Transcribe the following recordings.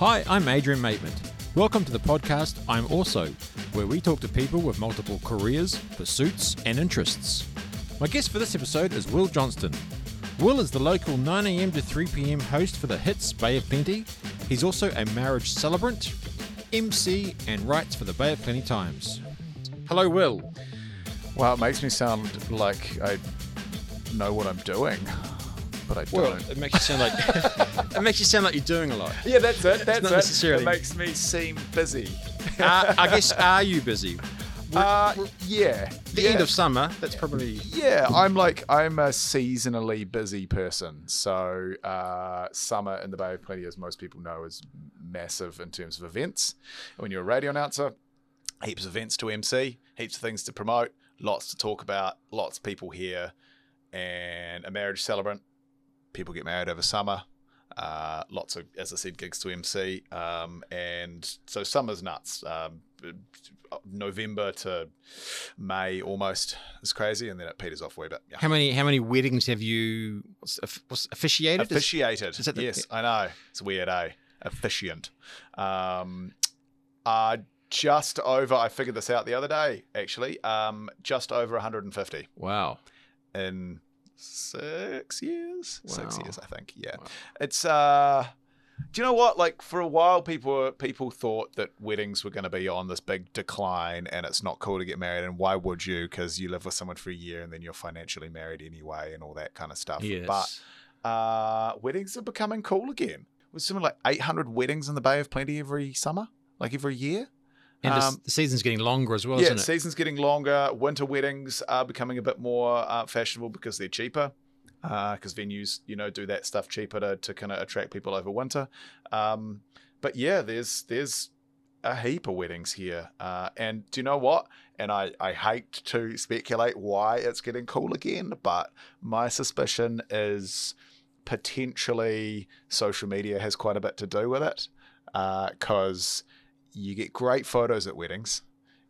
Hi, I'm Adrian Maitland. Welcome to the podcast I'm Also, where we talk to people with multiple careers, pursuits, and interests. My guest for this episode is Will Johnston. Will is the local 9am to 3pm host for the hits Bay of Plenty. He's also a marriage celebrant, MC, and writes for the Bay of Plenty Times. Hello, Will. Wow, it makes me sound like I know what I'm doing, but I Well, don't. it makes you sound like it makes you sound like you're doing a lot. Yeah, that's it. That's not it. necessarily- It makes me seem busy. Uh, I guess are you busy? Uh, yeah. The yeah. end of summer. That's probably Yeah, I'm like I'm a seasonally busy person. So uh, summer in the Bay of Plenty, as most people know, is massive in terms of events. When you're a radio announcer, heaps of events to MC, heaps of things to promote, lots to talk about, lots of people here, and a marriage celebrant. People get married over summer. Uh, lots of, as I said, gigs to MC, um, and so summer's nuts. Um, November to May almost is crazy, and then it peters off wee bit. Yeah. how many how many weddings have you what's, what's officiated? Officiated. is that the- yes, I know. It's weird, eh? Officiant. Um, uh, just over, I figured this out the other day, actually. Um, just over 150 Wow. in six years. Six years, I think. Yeah. Wow. It's, uh, do you know what? Like for a while, people people thought that weddings were going to be on this big decline, and it's not cool to get married. And why would you? Because you live with someone for a year, and then you're financially married anyway, and all that kind of stuff. Yes. But uh, weddings are becoming cool again. With something like 800 weddings in the Bay of Plenty every summer, like every year. And the, um, the season's getting longer as well, yeah, isn't it? season's getting longer. Winter weddings are becoming a bit more uh, fashionable because they're cheaper. Because venues, you know, do that stuff cheaper to, to kind of attract people over winter. Um, but yeah, there's there's a heap of weddings here. Uh, and do you know what? And I, I hate to speculate why it's getting cool again, but my suspicion is potentially social media has quite a bit to do with it. Because you get great photos at weddings,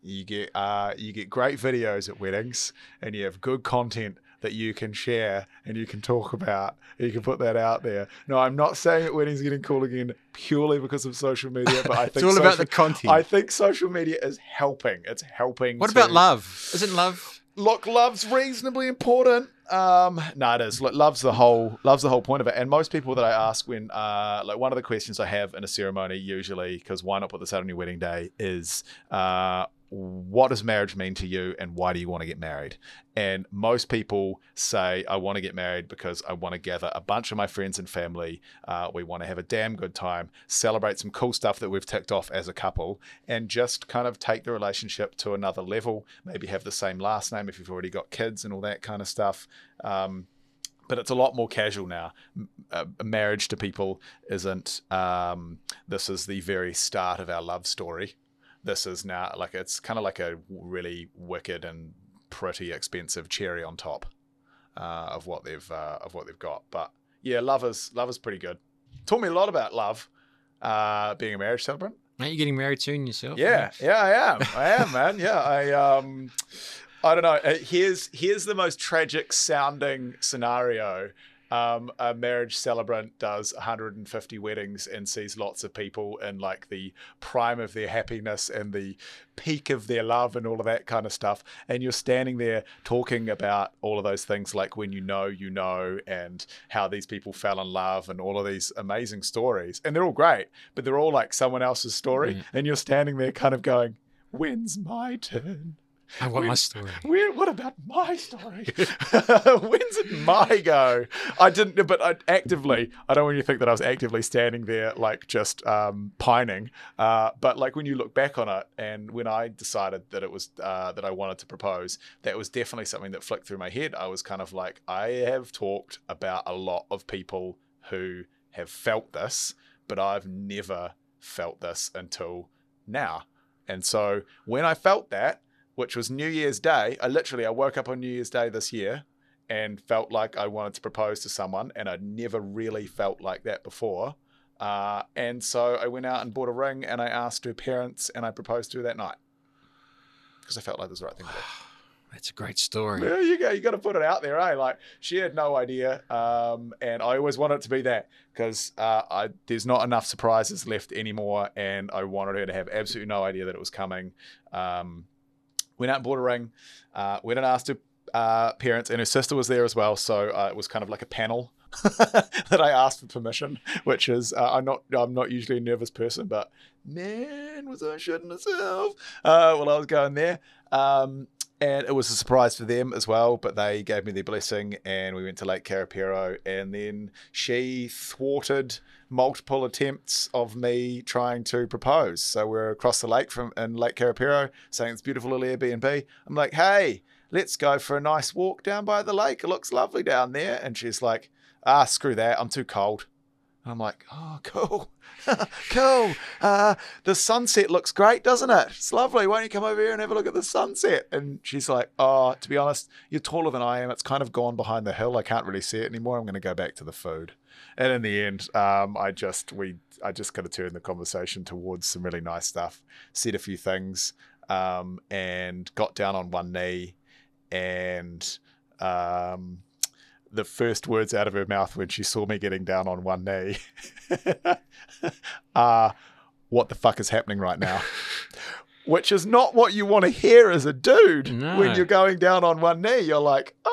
you get uh, you get great videos at weddings, and you have good content that you can share and you can talk about. You can put that out there. No, I'm not saying that weddings are getting cool again purely because of social media, but I think it's all about the content. I think social media is helping. It's helping. what to- about love? Isn't love? Look, love's reasonably important. Um, no, it is. Look, love's the whole love's the whole point of it. And most people that I ask when, uh, like one of the questions I have in a ceremony usually, because why not put this out on your wedding day, is, uh, what does marriage mean to you, and why do you want to get married? And most people say, I want to get married because I want to gather a bunch of my friends and family. Uh, we want to have a damn good time, celebrate some cool stuff that we've ticked off as a couple, and just kind of take the relationship to another level. Maybe have the same last name if you've already got kids and all that kind of stuff. Um, but it's a lot more casual now. Uh, marriage to people isn't. Um, this is the very start of our love story. This is now like it's kind of like a really wicked and pretty expensive cherry on top uh, of what they've uh, of what they've got. But yeah, love is love is pretty good. Taught me a lot about love. Uh, being a marriage celebrant. Aren't you getting married soon yourself? Yeah, yeah, I am. I am, man. Yeah, I um, I don't know. Uh, Here's here's the most tragic sounding scenario. Um, a marriage celebrant does 150 weddings and sees lots of people in like the prime of their happiness and the peak of their love and all of that kind of stuff. And you're standing there talking about all of those things, like when you know, you know, and how these people fell in love and all of these amazing stories. And they're all great, but they're all like someone else's story. Yeah. And you're standing there kind of going, When's my turn? I want my story. Where, what about my story? When's it my go? I didn't, but I actively, I don't want you to think that I was actively standing there, like just um, pining. Uh, but like when you look back on it, and when I decided that it was uh, that I wanted to propose, that was definitely something that flicked through my head. I was kind of like, I have talked about a lot of people who have felt this, but I've never felt this until now. And so when I felt that, which was New Year's Day. I literally I woke up on New Year's Day this year and felt like I wanted to propose to someone, and I'd never really felt like that before. Uh, and so I went out and bought a ring, and I asked her parents, and I proposed to her that night because I felt like it was the right thing to do. That's a great story. There you go. You got to put it out there, eh? Like she had no idea, um, and I always wanted it to be that because uh, there's not enough surprises left anymore, and I wanted her to have absolutely no idea that it was coming. Um, went out and bought a ring. Uh, went and asked her uh, parents, and her sister was there as well. So uh, it was kind of like a panel that I asked for permission, which is uh, I'm not I'm not usually a nervous person, but man, was I shitting myself uh, while I was going there. Um, and it was a surprise for them as well, but they gave me their blessing, and we went to Lake Karapiro, and then she thwarted multiple attempts of me trying to propose. So we're across the lake from in Lake Karapiro, saying it's beautiful little Airbnb. I'm like, hey, let's go for a nice walk down by the lake. It looks lovely down there. And she's like, ah, screw that. I'm too cold. I'm like, oh, cool. cool. Uh, the sunset looks great, doesn't it? It's lovely. Why don't you come over here and have a look at the sunset? And she's like, oh, to be honest, you're taller than I am. It's kind of gone behind the hill. I can't really see it anymore. I'm going to go back to the food. And in the end, um, I just we I just kind of turned the conversation towards some really nice stuff. Said a few things um, and got down on one knee and um, the first words out of her mouth when she saw me getting down on one knee are, What the fuck is happening right now? Which is not what you want to hear as a dude No. when you're going down on one knee. You're like, um.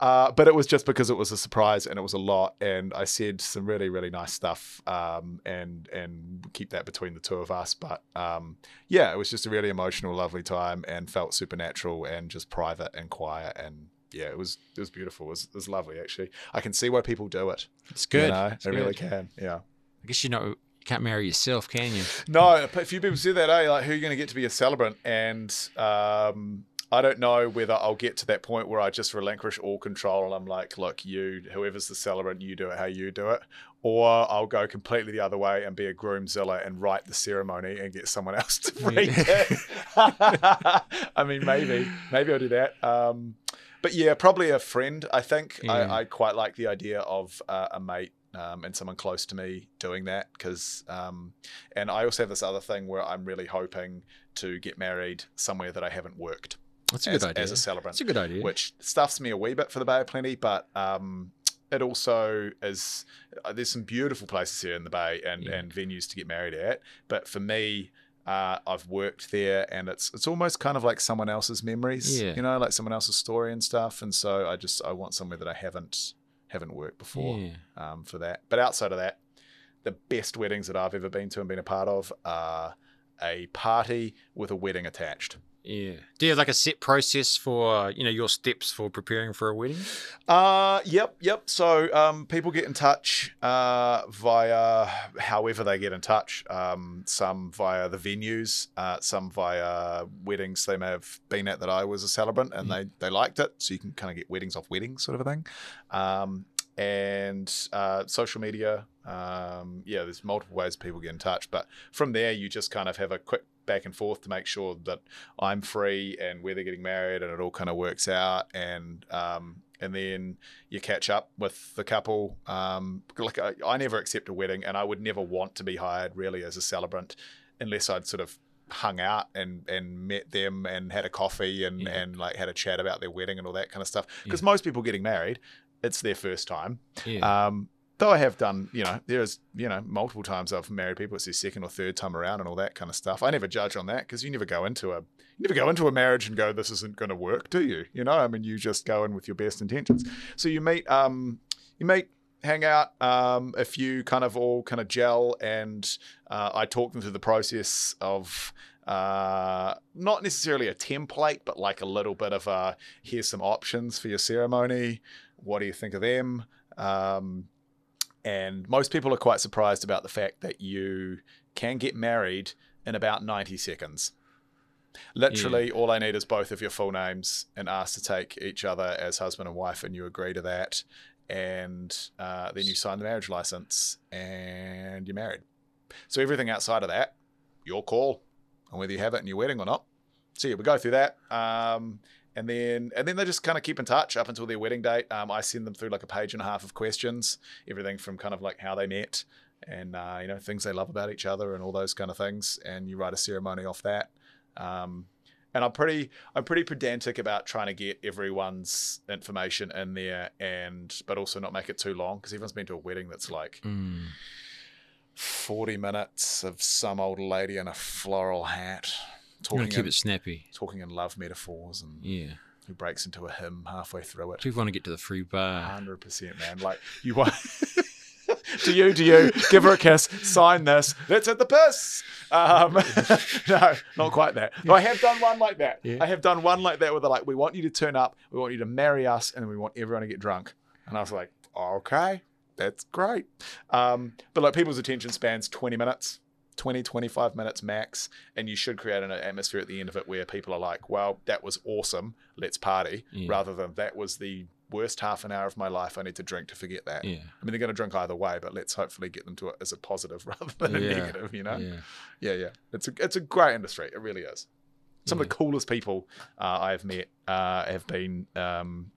Uh, but it was just because it was a surprise and it was a lot, and I said some really, really nice stuff, um, and and keep that between the two of us. But um, yeah, it was just a really emotional, lovely time, and felt supernatural and just private and quiet, and yeah, it was it was beautiful. It was, it was lovely actually. I can see why people do it. It's good. You know, It's I really can. Yeah. I guess you know you can't marry yourself, can you? No, a few people say that, eh? Like, who are you going to get to be a celebrant? And um, I don't know whether I'll get to that point where I just relinquish all control and I'm like, look, you, whoever's the celebrant, you do it how you do it. Or I'll go completely the other way and be a groomzilla and write the ceremony and get someone else to read it. I mean, maybe, maybe I'll do that. Um, but yeah, probably a friend. I think. I, I quite like the idea of uh, a mate um, and someone close to me doing that because, um, and I also have this other thing where I'm really hoping to get married somewhere that I haven't worked That's a as, good idea. as a celebrant, That's a good idea. which stuffs me a wee bit for the Bay of Plenty, but um, it also is. Uh, there's some beautiful places here in the Bay and Yeah. and venues to get married at, but for me. Uh, I've worked there, and it's it's almost kind of like someone else's memories, Yeah. you know, like someone else's story and stuff. And so I just I want somewhere that I haven't haven't worked before Yeah. um, for that. But outside of that, the best weddings that I've ever been to and been a part of are a party with a wedding attached. Yeah. Do you have like a set process for you know your steps for preparing for a wedding? Uh, yep, yep. So um, people get in touch uh, via however they get in touch. Um, some via the venues, uh, some via weddings they may have been at that I was a celebrant and they, they liked it. So you can kind of get weddings off weddings, sort of a thing. Um, and uh, social media. Um, yeah, there's multiple ways people get in touch. But from there, you just kind of have a quick back and forth to make sure that I'm free and where they're getting married and it all kind of works out. And um, and then you catch up with the couple. Um, like I, I never accept a wedding, and I would never want to be hired really as a celebrant unless I'd sort of hung out and and met them and had a coffee and Yeah. and like had a chat about their wedding and all that kind of stuff. Because most people getting married, it's their first time. Yeah. Um, though I have done, you know, there's, you know, multiple times I've married people. It's their second or third time around and all that kind of stuff. I never judge on that because you never go into a, you never go into a marriage and go, this isn't going to work, do you? You know, I mean, you just go in with your best intentions. So you meet, um, you meet, hang out. Um, if you kind of all kind of gel, and uh, I talk them through the process of. Uh, not necessarily a template, but like a little bit of a here's some options for your ceremony. What do you think of them? Um, and most people are quite surprised about the fact that you can get married in about 90 seconds. Literally, all I need is both of your full names and ask to take each other as husband and wife, and you agree to that. And uh, then you sign the marriage license and you're married. So, everything outside of that, your call on whether you have it in your wedding or not. So, yeah, we go through that. Um, and then and then they just kind of keep in touch up until their wedding date. Um, I send them through like a page and a half of questions, everything from kind of like how they met and uh, you know things they love about each other and all those kind of things. And you write a ceremony off that. Um, and I'm pretty I'm pretty pedantic about trying to get everyone's information in there, and but also not make it too long because everyone's been to a wedding that's like Mm. 40 minutes of some old lady in a floral hat talking to keep in, it snappy. talking in love metaphors and Yeah. who breaks into a hymn halfway through it. People want to get to the free bar. Hundred percent, man. Like you want. do you? Do you give her a kiss? Sign this. Let's hit the piss. Um, no, not quite that. But I have done one like that. Yeah. I have done one like that where they're like, "We want you to turn up. We want you to marry us, and we want everyone to get drunk." And I was like, "Okay, that's great." Um, but like people's attention spans twenty minutes. 20 25 minutes max and you should create an atmosphere at the end of it where people are like well that was awesome let's party Yeah. rather than that was the worst half an hour of my life. I need to drink to forget that. Yeah. I mean, they're going to drink either way, but let's hopefully get them to it as a positive rather than a Yeah. negative. You know? Yeah. Yeah, yeah. It's a it's a great industry. It really is. Some of the coolest people uh, I've met uh, have been um,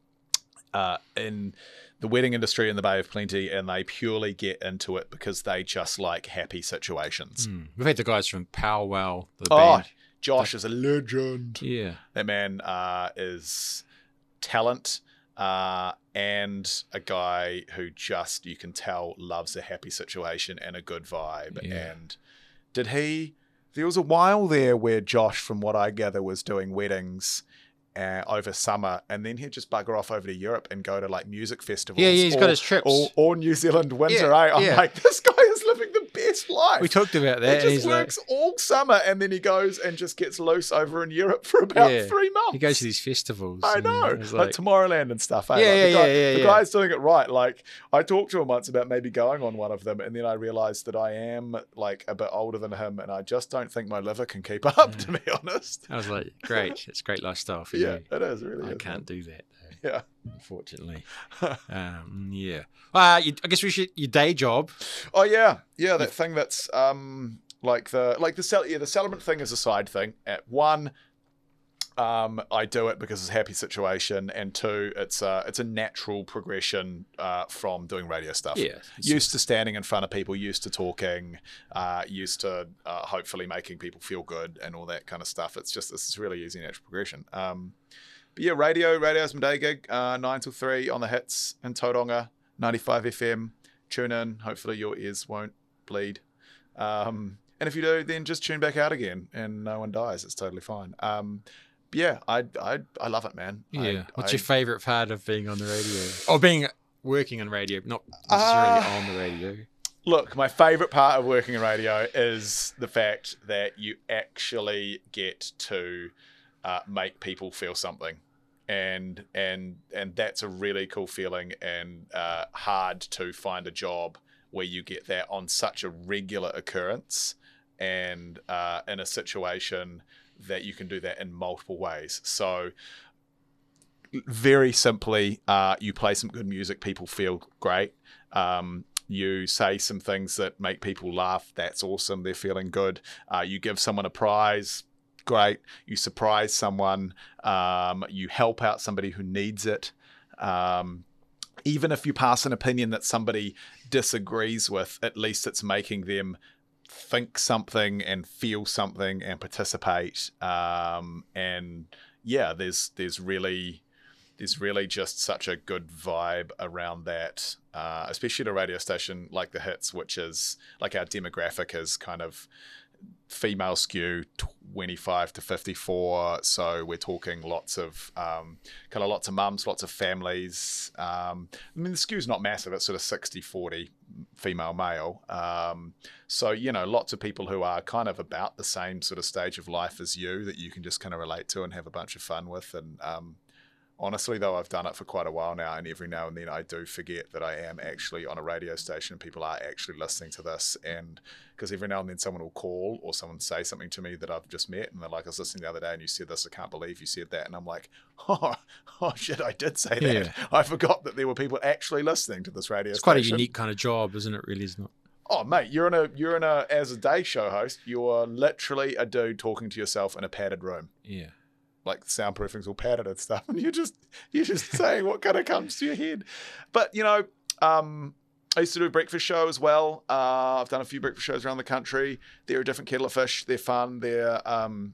uh, in the wedding industry in the Bay of Plenty, and they purely get into it because they just like happy situations. Mm. We've had the guys from Powwow, the Oh, band. Josh is a legend. Yeah. That man uh, is talent uh, and a guy who just you can tell loves a happy situation and a good vibe. Yeah. And did he? There was a while there where Josh, from what I gather, was doing weddings. Uh, over summer, and then he'd just bugger off over to Europe and go to like music festivals. Yeah, yeah, he's got his trips. Or, or New Zealand winter. Yeah, eh? I'm yeah. like, this guy is living best life. We talked about that. He just he's like, works all summer and then he goes and just gets loose over in Europe for about Yeah. three months. he goes to these festivals. I know, like, like- Tomorrowland and stuff. eh? Yeah, Like, yeah, the guy, yeah, yeah, The guy's doing it right. Like I talked to him once about maybe going on one of them, and then I realised that I am like a bit older than him, and I just don't think my liver can keep up. To be honest, I was like, great. It's great lifestyle for yeah, you. it is really. I is, can't man. do that, though, Yeah. Unfortunately. um, yeah. Uh, you, I guess we should, your day job. Oh yeah, yeah. That thing that's um like the like the cel- yeah the settlement thing is a side thing. At one, um, I do it because it's a happy situation, and two, it's a it's a natural progression uh, from doing radio stuff. Yeah. Used to standing in front of people, used to talking, uh, used to uh, hopefully making people feel good and all that kind of stuff. It's just this is really easy natural progression. Um, but yeah, radio, radio's my day gig, uh, nine till three on the hits in Tauranga, ninety five FM. Tune in. Hopefully your ears won't bleed. Um, and if you do, then just tune back out again, and no one dies. It's totally fine. Um, but yeah, I I I love it, man. I- Yeah. What's I- your favorite part of being on the radio? Or being working on radio, not necessarily Ah. on the radio. Look, my favorite part of working in radio is the fact that you actually get to uh, make people feel something, and and and that's a really cool feeling, and uh, hard to find a job where you get that on such a regular occurrence, and uh, in a situation that you can do that in multiple ways. So very simply, uh, you play some good music, people feel great. Um, you say some things that make people laugh. That's awesome. They're feeling good. Uh, you give someone a prize. Great. You surprise someone. Um, you help out somebody who needs it. Um, even if you pass an opinion that somebody disagrees with, at least it's making them think something and feel something and participate. Um, and yeah, there's there's really there's really just such a good vibe around that, uh, especially at a radio station like the Hits, which is like our demographic is kind of female skew 25 to 54 so we're talking lots of um, kind of lots of mums lots of families. Um, i mean the skew's not massive it's sort of 60 40 female male. Um, so you know lots of people who are kind of about the same sort of stage of life as you that you can just kind of relate to and have a bunch of fun with and um, honestly though i've done it for quite a while now and every now and then i do forget that i am actually on a radio station and people are actually listening to this and because every now and then someone will call or someone say something to me that i've just met and they're like i was listening the other day and you said this i can't believe you said that and i'm like oh, oh shit i did say that Yeah. i forgot that there were people actually listening to this radio It's quite a unique kind of job, isn't it? Really, isn't it? Oh mate, you're in a you're in a as a day show host, you're literally a dude talking to yourself in a padded room. Yeah. Like soundproofing's all padded and stuff, and you're just you're just saying what kind of comes to your head. But you know, um, I used to do a breakfast show as well. Uh, I've done a few breakfast shows around the country. They're a different kettle of fish. They're fun. They're um,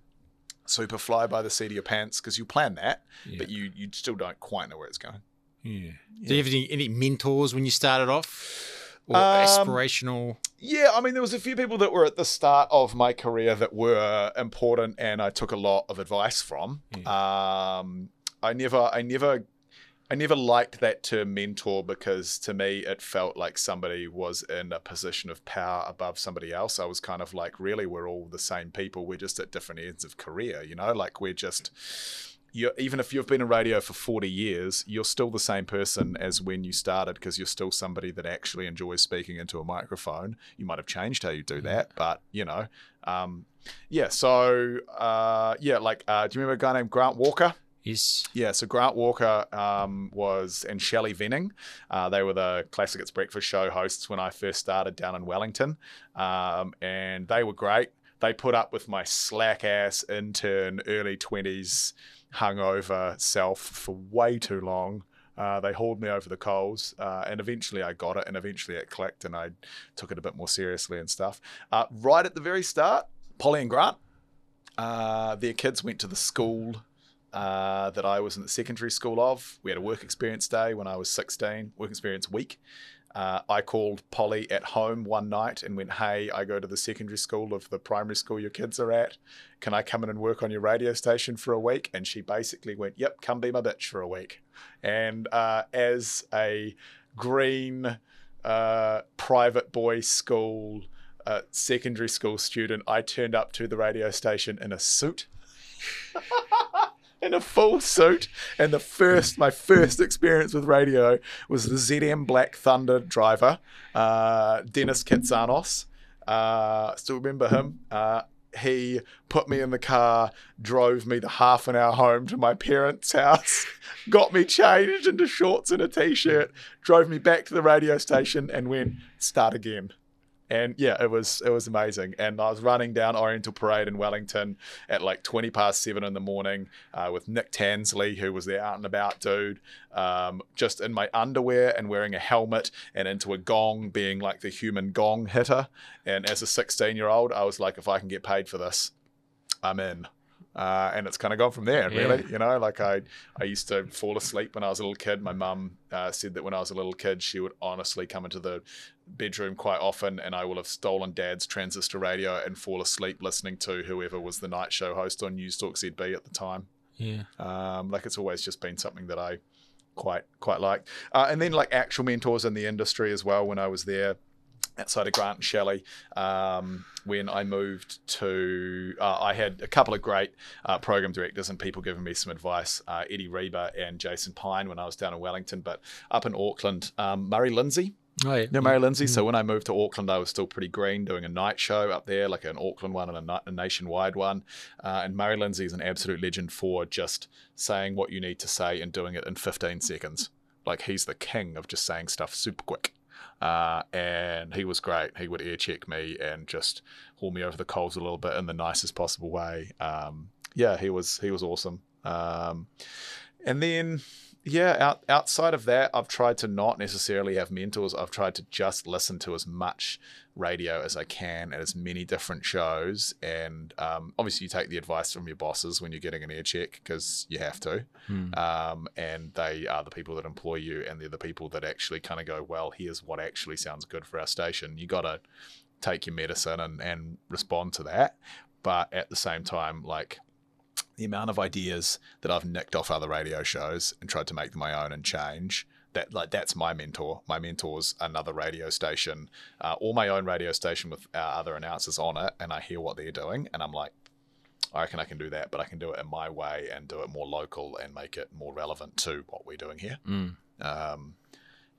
super fly by the seat of your pants because you plan that, Yeah. but you you still don't quite know where it's going. Yeah. Do you have any, any mentors when you started off? Or Um, aspirational? Yeah, I mean, there was a few people that were at the start of my career that were important, and I took a lot of advice from. Um, I never, I never, I never liked that term mentor because to me it felt like somebody was in a position of power above somebody else. I was kind of like, really, we're all the same people. We're just at different ends of career, you know. Like we're just. You're, even if you've been in radio for 40 years, you're still the same person as when you started because you're still somebody that actually enjoys speaking into a microphone. You might have changed how you do that, but you know, um, yeah. So, uh, yeah, like, uh, do you remember a guy named Grant Walker? Yes. Yeah, so Grant Walker um, was and Shelley Venning. Uh, they were the Classic Hits Breakfast show hosts when I first started down in Wellington, um, and they were great. They put up with my slack ass intern, early twenties, hungover self for way too long. Uh, they hauled me over the coals, uh, and eventually I got it, and eventually it clicked, and I took it a bit more seriously and stuff. Uh, right at the very start, Polly and Grant, uh, their kids went to the school uh, that I was in the secondary school of. We had a work experience day when I was 16, work experience week. Uh, I called Polly at home one night and went, Hey, I go to the secondary school of the primary school your kids are at. Can I come in and work on your radio station for a week? And she basically went, Yep, come be my bitch for a week. And uh, as a green uh, private boys' school, uh, secondary school student, I turned up to the radio station in a suit in a full suit. And the first, my first experience with radio was the ZM Black Thunder driver, uh, Dennis Kitsanos. Uh, still remember him. Uh, he put me in the car, drove me the half an hour home to my parents' house, got me changed into shorts and a t shirt, drove me back to the radio station, and went, start again and yeah, it was it was amazing. And I was running down Oriental Parade in Wellington at like twenty past seven in the morning uh, with Nick Tansley, who was the out and about dude, um, just in my underwear and wearing a helmet and into a gong, being like the human gong hitter. And as a sixteen year old, I was like, if I can get paid for this, I'm in. Uh, and it's kind of gone from there, really. You know, like I, I used to fall asleep when I was a little kid. My mum uh, said that when I was a little kid, she would honestly come into the bedroom quite often, and I will have stolen Dad's transistor radio and fall asleep listening to whoever was the night show host on News Talk ZB at the time. Yeah. Um, like it's always just been something that I quite quite liked. Uh, and then like actual mentors in the industry as well. When I was there, outside of Grant and Shelley, um, when I moved to, uh, I had a couple of great uh, program directors and people giving me some advice. Uh, Eddie Reba and Jason Pine when I was down in Wellington, but up in Auckland, um, Murray Lindsay. Oh, yeah. No, Murray Lindsay. So when I moved to Auckland, I was still pretty green, doing a night show up there, like an Auckland one and a, a nationwide one. Uh, and Murray Lindsay is an absolute legend for just saying what you need to say and doing it in 15 seconds. Like he's the king of just saying stuff super quick. Uh, and he was great. He would air check me and just haul me over the coals a little bit in the nicest possible way. Um, yeah, he was he was awesome. Um, and then yeah, out, outside of that, I've tried to not necessarily have mentors. I've tried to just listen to as much radio as I can at as many different shows. And um, obviously, you take the advice from your bosses when you're getting an air check because you have to. Hmm. Um, and they are the people that employ you, and they're the people that actually kind of go, well, here's what actually sounds good for our station. You got to take your medicine and, and respond to that. But at the same time, like, the amount of ideas that I've nicked off other radio shows and tried to make them my own and change. That like that's my mentor. My mentor's another radio station, uh, or my own radio station with uh, other announcers on it, and I hear what they're doing, and I'm like, I reckon I can do that, but I can do it in my way and do it more local and make it more relevant to what we're doing here. Mm. Um,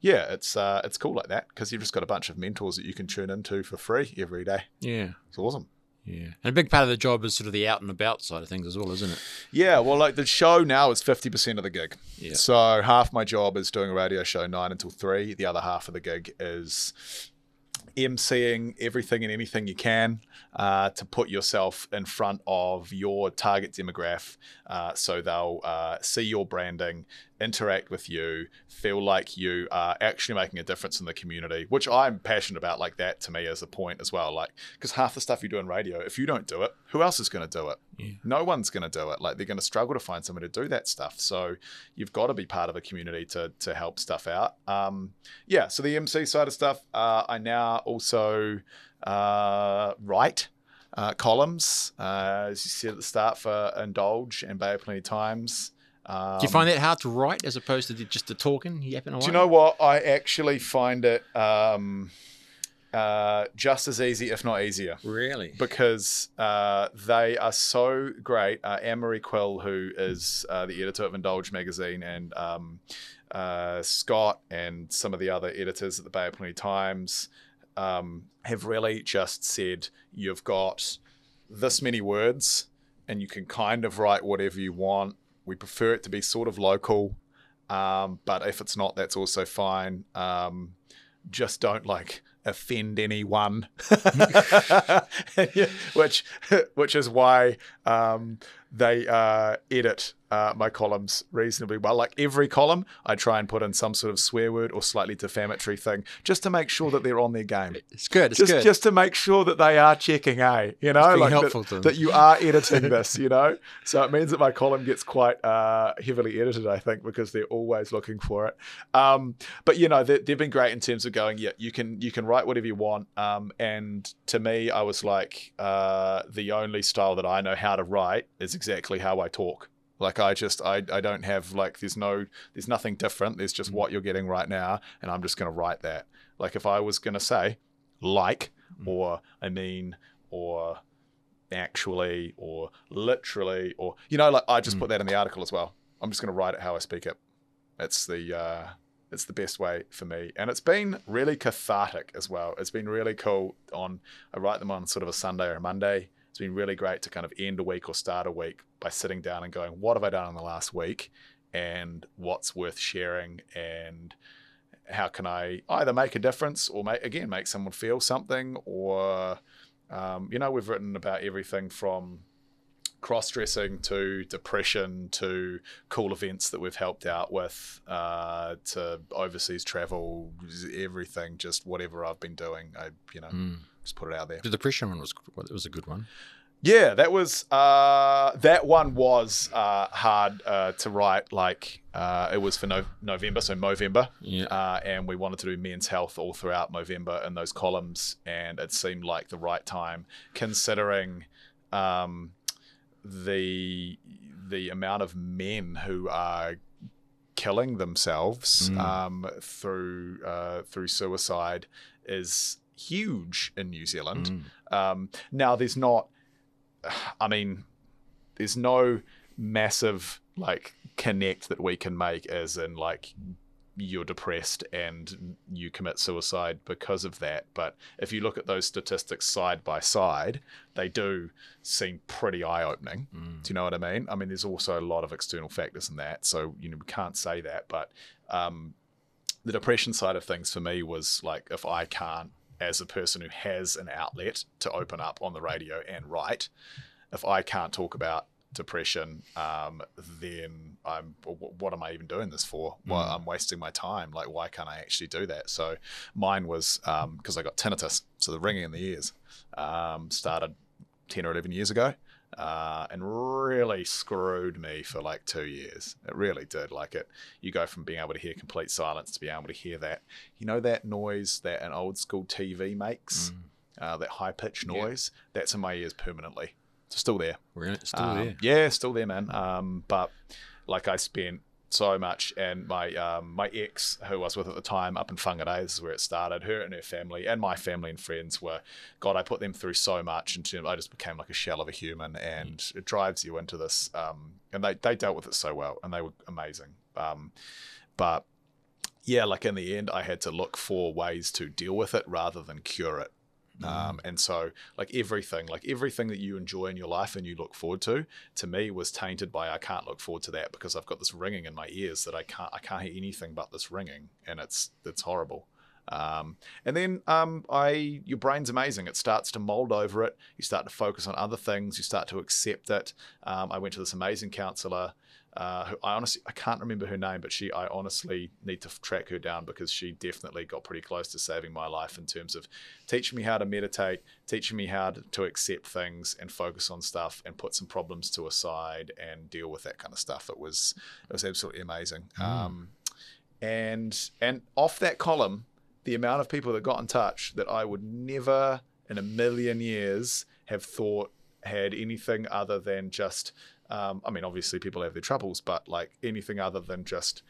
yeah, it's uh, it's cool like that because you've just got a bunch of mentors that you can tune into for free every day. Yeah. It's awesome. Yeah. And a big part of the job is sort of the out and about side of things as well, isn't it? Yeah, well, like the show now is fifty percent of the gig. Yeah. So half my job is doing a radio show nine until three. The other half of the gig is emceeing everything and anything you can uh, to put yourself in front of your target demographic, uh, so they'll uh, see your branding, interact with you, feel like you are actually making a difference in the community, which I'm passionate about. Like that to me is a point as well. Like, because half the stuff you do in radio, if you don't do it, who else is going to do it? Yeah. No one's going to do it. Like, they're going to struggle to find someone to do that stuff. So, you've got to be part of a community to to help stuff out. Um, yeah. So the MC side of stuff, uh, I now also uh, write uh, columns, uh, as you said at the start, for Indulge and Bay of Plenty Times. Um, Do you find that hard to write as opposed to just the talking, yapping away? Do you know what? I actually find it um, uh, just as easy, if not easier. Really? Because uh, they are so great. Uh, Anne Marie Quill, who is uh, the editor of Indulge magazine, and um, uh, Scott and some of the other editors at the Bay of Plenty Times um, have really just said you've got this many words and you can kind of write whatever you want. We prefer it to be sort of local, um, but if it's not, that's also fine. Um, just don't like offend anyone, which which is why um, they uh, edit uh, my columns reasonably well. Like every column, I try and put in some sort of swear word or slightly defamatory thing, just to make sure that they're on their game. It's good. It's just good. just to make sure that they are checking a, you know, like helpful to that, them. that you are editing this, you know. So it means that my column gets quite uh, heavily edited, I think, because they're always looking for it. Um, but you know, they, they've been great in terms of going, yeah, you can you can write whatever you want. Um, and to me, I was like, uh, the only style that I know how to write is exactly how I talk. Like I just I, I don't have like there's no there's nothing different. There's just what you're getting right now, and I'm just gonna write that. Like if I was gonna say like or I mean or actually or literally or you know like I just Mm. put that in the article as well. I'm just gonna write it how I speak it. It's the uh it's the best way for me. And it's been really cathartic as well. It's been really cool on I write them on sort of a Sunday or a Monday. It's been really great to kind of end a week or start a week by sitting down and going, what have I done in the last week? And what's worth sharing? And how can I either make a difference or make again make someone feel something or um, you know we've written about everything from cross dressing to depression to cool events that we've helped out with uh, to overseas travel everything just whatever I've been doing I you know Mm. just put it out there The depression one was it was a good one. yeah, that was uh, that one was uh, hard uh, to write. Like uh, it was for no- November, so Movember, Yeah. uh, and we wanted to do men's health all throughout Movember in those columns, and it seemed like the right time, considering um, the the amount of men who are killing themselves Mm. um, through uh, through suicide is huge in New Zealand. Mm. Um, now, there's not, I mean, there's no massive like connect that we can make, as in like you're depressed and you commit suicide because of that. But if you look at those statistics side by side, they do seem pretty eye opening. Mm. Do you know what I mean? I mean, there's also a lot of external factors in that, so you know we can't say that. But um, the depression side of things for me was like if I can't, as a person who has an outlet to open up on the radio and write, if I can't talk about depression, um, then I'm what am I even doing this for? Well, Mm. I'm wasting my time. Like, why can't I actually do that? So mine was because I got tinnitus, so the ringing in the ears um, started ten or eleven years ago. Uh, and really screwed me for like two years. It really did. Like it, you go from being able to hear complete silence to being able to hear that, you know, that noise that an old school TV makes, Mm. uh, that high pitched Yeah. noise. That's in my ears permanently. It's still there. We're in it still Um, there. Yeah, still there, man. Um, but like I spent so much, and my um, my ex, who I was with at the time, up in Whangarei, this is where it started. Her and her family, and my family and friends were, God, I put them through so much, and I just became like a shell of a human, and it drives you into this. Um, and they they dealt with it so well, and they were amazing. Um, but yeah, like in the end, I had to look for ways to deal with it rather than cure it. Um, and so, like everything, like everything that you enjoy in your life and you look forward to, to me was tainted by I can't look forward to that because I've got this ringing in my ears that I can't I can't hear anything but this ringing, and it's it's horrible. Um, and then um, I, your brain's amazing. It starts to mold over it. You start to focus on other things. You start to accept it. Um, I went to this amazing counselor. Uh, who I honestly I can't remember her name, but she I honestly need to track her down because she definitely got pretty close to saving my life in terms of teaching me how to meditate, teaching me how to, accept things and focus on stuff and put some problems to a side and deal with that kind of stuff. It was it was absolutely amazing. Mm. Um, and and off that column, the amount of people that got in touch that I would never in a million years have thought had anything other than just um, I mean obviously people have their troubles but like anything other than just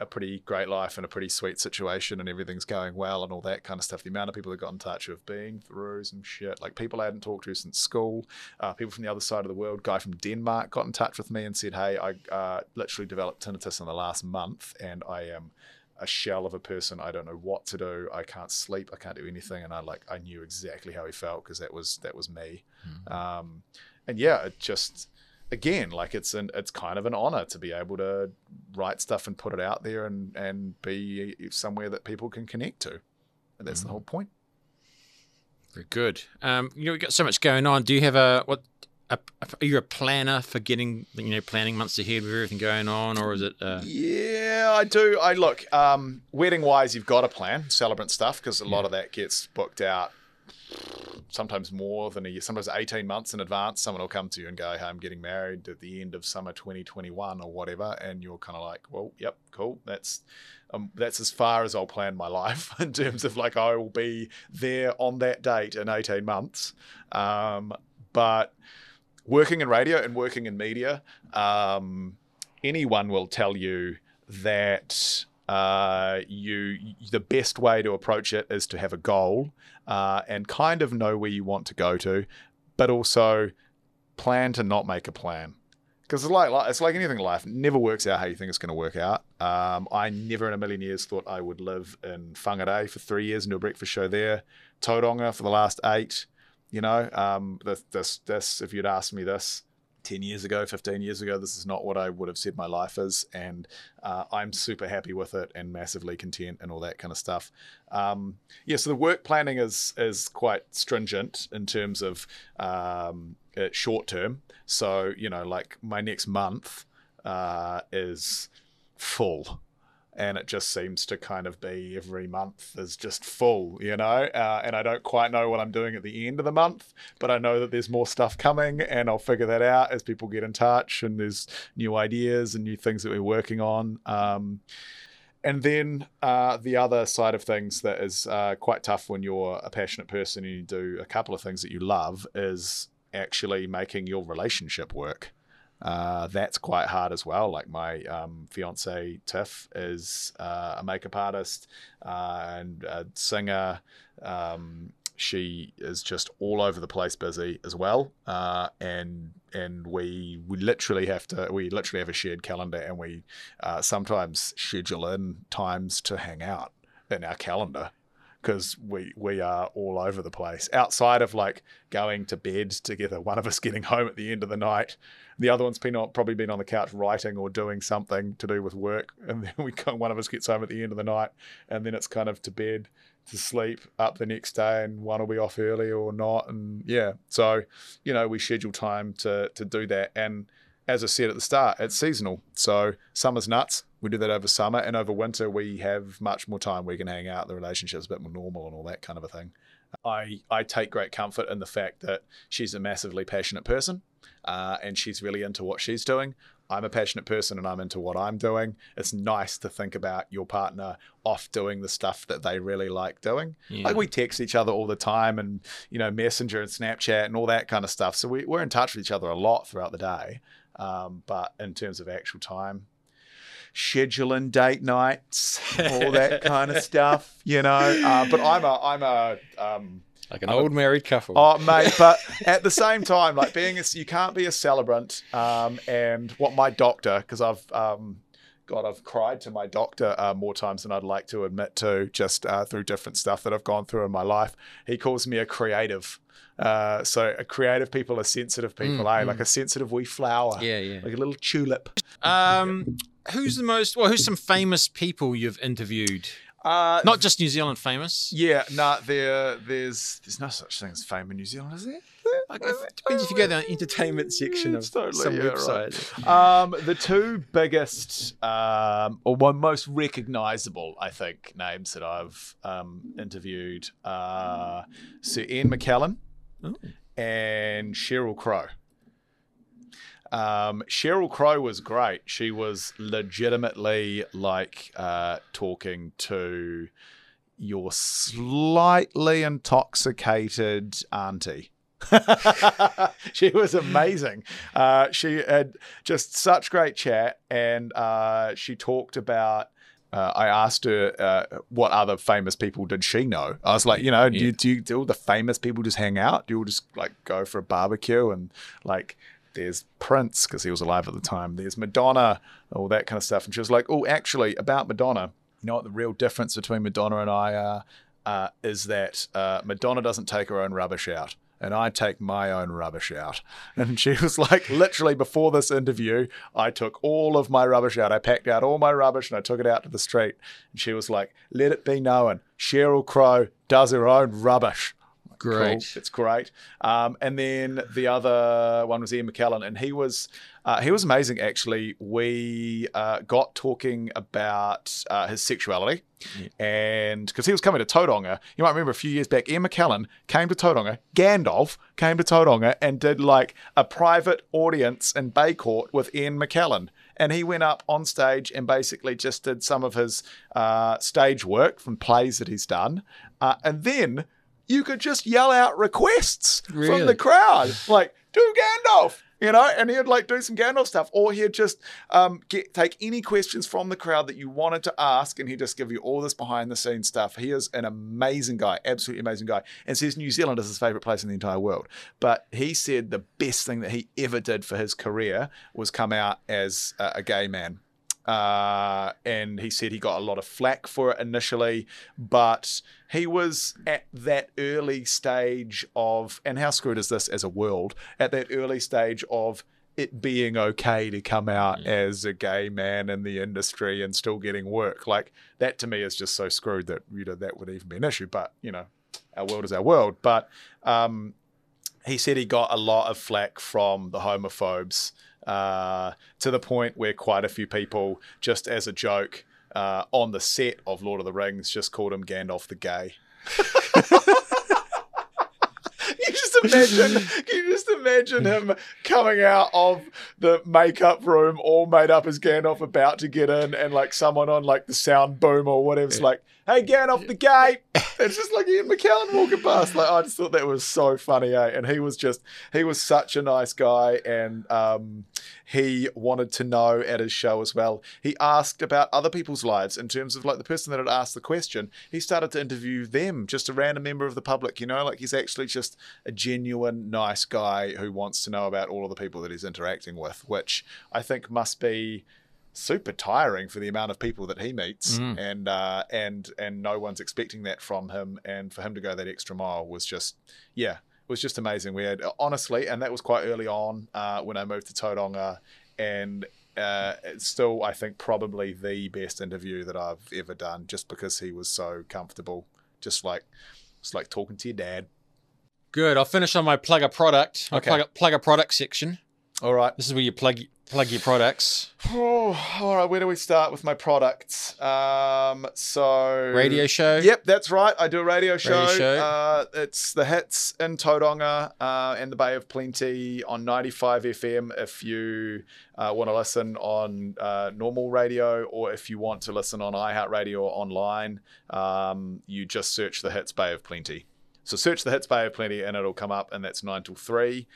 a pretty great life and a pretty sweet situation and everything's going well and all that kind of stuff. The amount of people that got in touch have been through some shit, like people I hadn't talked to since school, uh, people from the other side of the world. Guy from Denmark got in touch with me and said, "Hey, I uh, literally developed tinnitus in the last month, and I am." A shell of a person. I don't know what to do. I can't sleep. I can't do anything. And I like. I knew exactly how he felt because that was that was me. Um, and yeah, it just again like it's an it's kind of an honor to be able to write stuff and put it out there and and be somewhere that people can connect to and that's the whole point Very good. Um, you know, we've got so much going on. Do you have a what? A, are you a planner for getting you know planning months ahead with everything going on, or is it? Uh, yeah i do i look um wedding wise you've got a plan celebrant stuff because a lot of that gets booked out sometimes more than a year sometimes 18 months in advance someone will come to you and go hey i'm getting married at the end of summer 2021 or whatever and you're kind of like well yep cool that's um, that's as far as I'll plan my life in terms of like I will be there on that date in 18 months. Um, but working in radio and working in media, um, anyone will tell you that uh, you the best way to approach it is to have a goal uh, and kind of know where you want to go to, but also plan to not make a plan. Because it's like, like it's like anything in life never works out how you think it's going to work out. Um, i never in a million years thought i would live in whangarei for three years and do a breakfast show there tauranga for the last eight you know? Um, this, this this if you'd asked me this 10 years ago 15 years ago this is not what i would have said my life is and uh, i'm super happy with it and massively content and all that kind of stuff. Um, yeah so the work planning is is quite stringent in terms of um, uh, short term. So you know like my next month uh, is full and it just seems to kind of be every month is just full, you know. Uh, and I don't quite know what I'm doing at the end of the month, but I know that there's more stuff coming, and I'll figure that out as people get in touch, and there's new ideas and new things that we're working on. Um, and then uh, the other side of things that is uh, quite tough when you're a passionate person and you do a couple of things that you love is actually making your relationship work uh, that's quite hard as well. Like my um, fiance Tiff is uh, a makeup artist uh, and a singer. Um, she is just all over the place busy as well, uh, and and we we literally have to we literally have a shared calendar, and we uh, sometimes schedule in times to hang out in our calendar because we we are all over the place. Outside of like going to bed together, one of us getting home at the end of the night, the other one's been probably been on the couch writing or doing something to do with work, and then we one of us gets home at the end of the night, and then it's kind of to bed, to sleep, up the next day, and one will be off early or not, and yeah, so you know we schedule time to to do that, and as I said at the start, it's seasonal. So summer's nuts. We do that over summer, and over winter we have much more time. We can hang out. The relationship's a bit more normal and all that kind of a thing. I I take great comfort in the fact that she's a massively passionate person, uh, and she's really into what she's doing. I'm a passionate person and I'm into what I'm doing. It's nice to think about your partner off doing the stuff that they really like doing. Yeah. Like we text each other all the time and, you know, Messenger and Snapchat and all that kind of stuff. So we, we're in touch with each other a lot throughout the day. Um, but in terms of actual time, scheduling date nights, all that kind of stuff, you know. Uh, but I'm a, I'm a, um, like an old married couple. Oh, mate, but at the same time, like being a, you can't be a celebrant. Um, and what my doctor, because I've, um, God, I've cried to my doctor uh, more times than I'd like to admit to, just uh, through different stuff that I've gone through in my life. He calls me a creative. Uh, so a creative people are sensitive people, Mm, eh? mm. Like a sensitive wee flower, yeah, yeah. like a little tulip. Um, who's the most? Well, who's some famous people you've interviewed? Uh, Not just New Zealand famous. yeah, nah, there, there's there's no such thing as fame in New Zealand, is there? Like, if, depends if you go down the entertainment section of totally- some yeah, right. website. Um, the two biggest um, or one most recognizable, I think, names that I've um, interviewed are Sir Ian McKellen Oh. and Sheryl Crow. Um, Sheryl Crow was great. She was legitimately like uh, talking to your slightly intoxicated auntie. she was amazing. Uh, she had just such great chat, and uh, she talked about. Uh, I asked her uh, what other famous people did she know. I was like, you know, do, you, do, you, do all the famous people just hang out? Do you all just like go for a barbecue and like? There's Prince because he was alive at the time. There's Madonna, all that kind of stuff. And she was like, oh, actually, about Madonna, you know what the real difference between Madonna and I are? Uh, is that uh, Madonna doesn't take her own rubbish out and I take my own rubbish out. And she was like, literally before this interview, I took all of my rubbish out. I packed out all my rubbish and I took it out to the street. And she was like, let it be known, Sheryl Crow does her own rubbish. Great. Cool. It's great. Um, and then the other one was Ian McKellen, and he was uh, he was amazing. Actually, we uh, got talking about uh, his sexuality, and because he was coming to Tauranga, you might remember a few years back, Ian McKellen came to Tauranga. Gandalf came to Tauranga and did like a private audience in Baycourt with Ian McKellen. And he went up on stage and basically just did some of his uh, stage work from plays that he's done. Uh, and then you could just yell out requests from the crowd, like do Gandalf, you know, and he'd like do some Gandalf stuff, or he'd just um, get take any questions from the crowd that you wanted to ask, and he'd just give you all this behind the scenes stuff. He is an amazing guy, absolutely amazing guy, and says New Zealand is his favorite place in the entire world. But he said the best thing that he ever did for his career was come out as a, a gay man. Uh, and he said he got a lot of flack for it initially, but he was at that early stage of, and how screwed is this as a world? At that early stage of it being okay to come out as a gay man in the industry and still getting work. Like that to me is just so screwed that you know that would even be an issue. But you know, our world is our world. But um, he said he got a lot of flack from the homophobes uh, to the point where quite a few people, just as a joke, uh, on the set of Lord of the Rings, just called him Gandalf the Gay. you just imagine, can you just imagine him coming out of the makeup room, all made up as Gandalf, about to get in, and like someone on like the sound boom or whatever's like, "Hey, Gandalf the gate. It's just like Ian McKellen walking past. Like I just thought that was so funny, eh? And he was just he was such a nice guy, and um, he wanted to know at his show as well. He asked about other people's lives in terms of like the person that had asked the question. He started to interview them, just a random member of the public. You know, like he's actually just a genuine nice guy who wants to know about all of the people that he's interacting with, which I think must be super tiring for the amount of people that he meets Mm. and uh and and no one's expecting that from him and for him to go that extra mile was just yeah it was just amazing we had honestly and that was quite early on uh when i moved to tauranga and uh, it's still, I think, probably the best interview that I've ever done, just because he was so comfortable, just like, it's like talking to your dad. Good. I'll finish on my plug a product. Okay. plug, a, plug a product section. All right. This is where you plug plug your products. Oh, all right. Where do we start with my products? Um, so Radio show. Yep, that's right. I do a radio show. show. Uh, it's the hits in Tauranga uh, and the Bay of Plenty on 95 FM. If you uh, want to listen on uh, normal radio, or if you want to listen on iHeartRadio or online, um, you just search the hits Bay of Plenty. So search the hits Bay of Plenty, and it'll come up, and that's nine till three.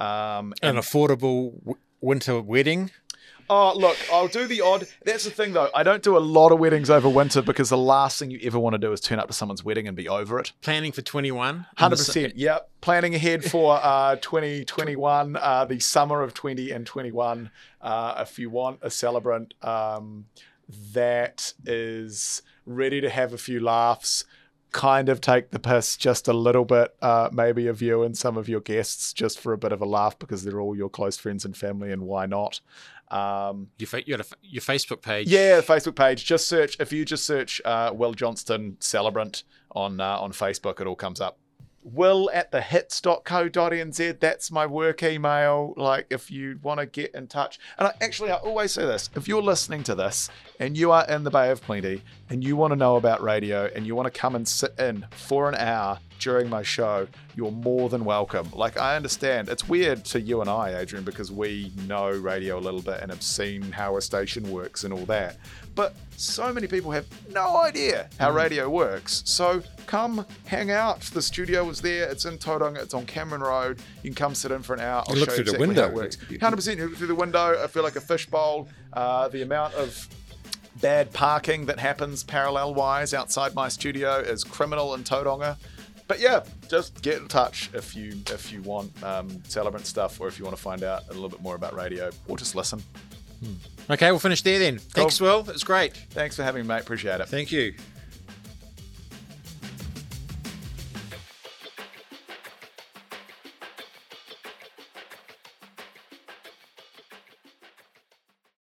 Um, An affordable w- winter wedding. Oh, look, I'll do the odd. That's the thing, though. I don't do a lot of weddings over winter because the last thing you ever want to do is turn up to someone's wedding and be over it. Planning for 21. Hundred percent. Yep. Planning ahead for uh, 2021, uh, the summer of 20 and 21. Uh, if you want a celebrant um, that is ready to have a few laughs, kind of take the piss just a little bit, uh, maybe of you and some of your guests, just for a bit of a laugh because they're all your close friends and family, and why not? Um, Your, fa- you got a, your Facebook page. yeah, the Facebook page. Just search if you just search uh, Will Johnston Celebrant on uh, on Facebook, it all comes up. Will at the hits.co.nz. That's my work email. Like if you want to get in touch. And I actually I always say this. If you're listening to this and you are in the Bay of Plenty and you want to know about radio and you want to come and sit in for an hour during my show, you're more than welcome. Like I understand it's weird to you and I, Adrian, because we know radio a little bit and have seen how a station works and all that. But so many people have no idea how radio works. So come hang out. The studio is there. It's in Tauranga. It's on Cameron Road. You can come sit in for an hour. I'll You look show through the exactly window. How it works. 100% you look through the window. I feel like a fishbowl. Uh, the amount of bad parking that happens parallel wise outside my studio is criminal in Tauranga. But yeah, just get in touch if you if you want um, celebrant stuff or if you want to find out a little bit more about radio or just listen. Okay, we'll finish there then. Thanks, Will. That's great. Thanks for having me, mate. Appreciate it. Thank you.